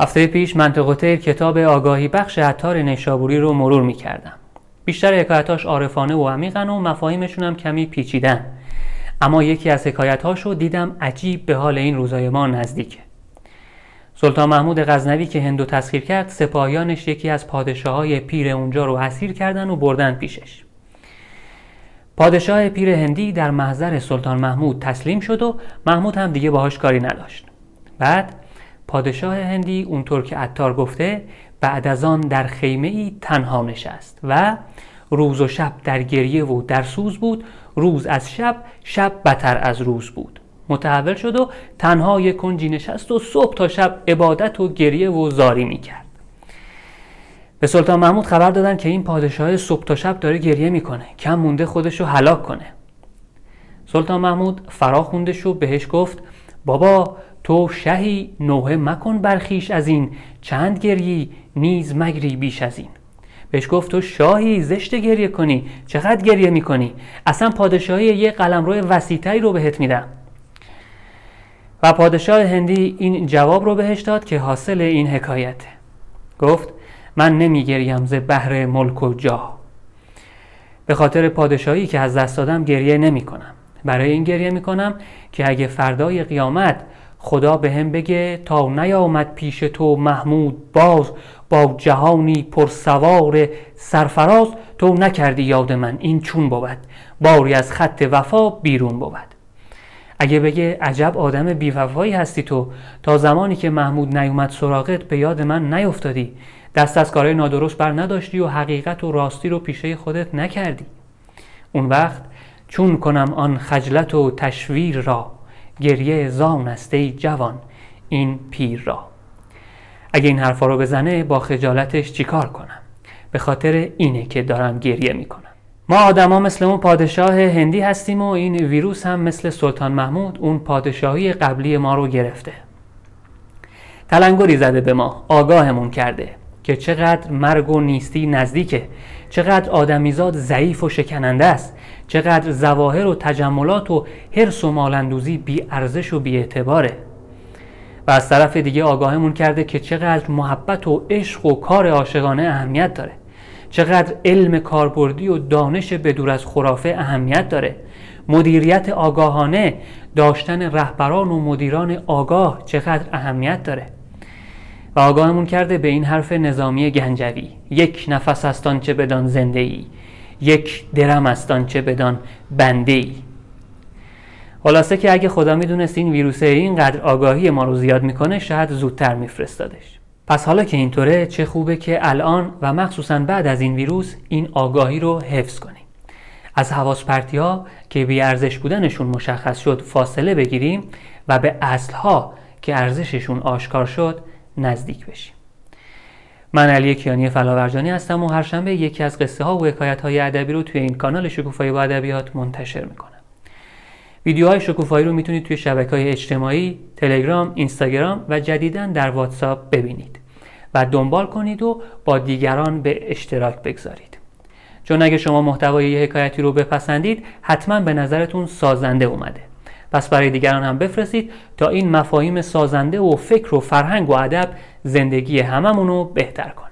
هفته پیش منطقه کتاب آگاهی بخش عطار نیشابوری رو مرور می کردم. بیشتر حکایتاش عارفانه و عمیقن و مفاهیمشون هم کمی پیچیدن. اما یکی از حکایتاش رو دیدم عجیب به حال این روزای ما نزدیکه. سلطان محمود غزنوی که هندو تسخیر کرد سپاهیانش یکی از پادشاه های پیر اونجا رو اسیر کردن و بردن پیشش. پادشاه پیر هندی در محضر سلطان محمود تسلیم شد و محمود هم دیگه باهاش کاری نداشت. بعد پادشاه هندی اونطور که عطار گفته بعد از آن در خیمه ای تنها نشست و روز و شب در گریه و در سوز بود. روز از شب شب بتر از روز بود. متحول شد و تنها یک کنجی نشست و صبح تا شب عبادت و گریه و زاری می‌کرد. به سلطان محمود خبر دادن که این پادشاه صبح تا شب داره گریه می‌کنه. کم مونده خودش رو هلاک کنه. سلطان محمود فرا خوندش بهش گفت بابا تو شهی نوه مکن برخیش از این چند گریی نیز مگری بیش از این. بهش گفت تو شاهی زشت گریه کنی چقدر گریه می‌کنی؟ اصلا پادشاهی یه قلمرو وسیعتری رو بهت میدم. و پادشاه هندی این جواب رو بهش داد که حاصل این حکایته گفت من نمیگریم ز بهر ملک و جاه. به خاطر پادشاهی که از دست دادم گریه نمی کنم برای این گریه می کنم که اگه فردای قیامت خدا به هم بگه تا نیامد پیش تو محمود باز با جهانی پرسوار سرفراز تو نکردی یاد من این چون بود باری از خط وفا بیرون بود. اگه بگه عجب آدم بیوفایی هستی تو تا زمانی که محمود نیومد سراغت به یاد من نیفتادی دست از کارهای نادرست بر نداشتی و حقیقت و راستی رو پیشه خودت نکردی. اون وقت چون کنم آن خجلت و تشویر را گریه زان است ای جوان این پیر را. اگه این حرفا رو بزنه با خجالتش چیکار کنم؟ به خاطر اینه که دارم گریه می‌کنم. ما آدما مثل اون پادشاه هندی هستیم و این ویروس هم مثل سلطان محمود اون پادشاهی قبلی ما رو گرفته. تلنگری زده به ما آگاهمون کرده. که چقدر مرگ و نیستی نزدیکه چقدر آدمیزاد ضعیف و شکننده است چقدر زواهر و تجملات و حرس و مالندوزی بی ارزش و بی اعتباره. و از طرف دیگه آگاهمون کرده که چقدر محبت و عشق و کار عاشقانه اهمیت داره چقدر علم کاربردی و دانش بدور از خرافه اهمیت داره. مدیریت آگاهانه داشتن رهبران و مدیران آگاه چقدر اهمیت داره. و آگاهمون کرده به این حرف نظامی گنجوی. یک نفس استان چه بدان زنده ای یک درم استان چه بدان بنده ای خلاصه که اگه خدا می‌دونست این ویروسه اینقدر آگاهی ما رو زیاد می‌کنه شاید زودتر میفرستادش. پس حالا که اینطوره چه خوبه که الان و مخصوصا بعد از این ویروس این آگاهی رو حفظ کنیم. از حواس پرتی ها که بی ارزش بودنشون مشخص شد فاصله بگیریم و به اصلها که ارزششون آشکار شد نزدیک بشیم من علی کیانی فلاورجانی هستم و هر شنبه یکی از قصه ها و حکایت های ادبی رو توی این کانال شکوفایی با ادبیات منتشر می‌کنم ویدیوهای شکوفایی رو می‌تونید توی شبکه های اجتماعی، تلگرام، اینستاگرام و جدیدا در واتساپ ببینید و دنبال کنید و با دیگران به اشتراک بگذارید. چون اگه شما محتوای حکایتی رو بپسندید حتما به نظرتون سازنده اومده. پس برای دیگران هم بفرستید تا این مفاهیم سازنده و فکر و فرهنگ و ادب زندگی هممون رو بهتر کنه.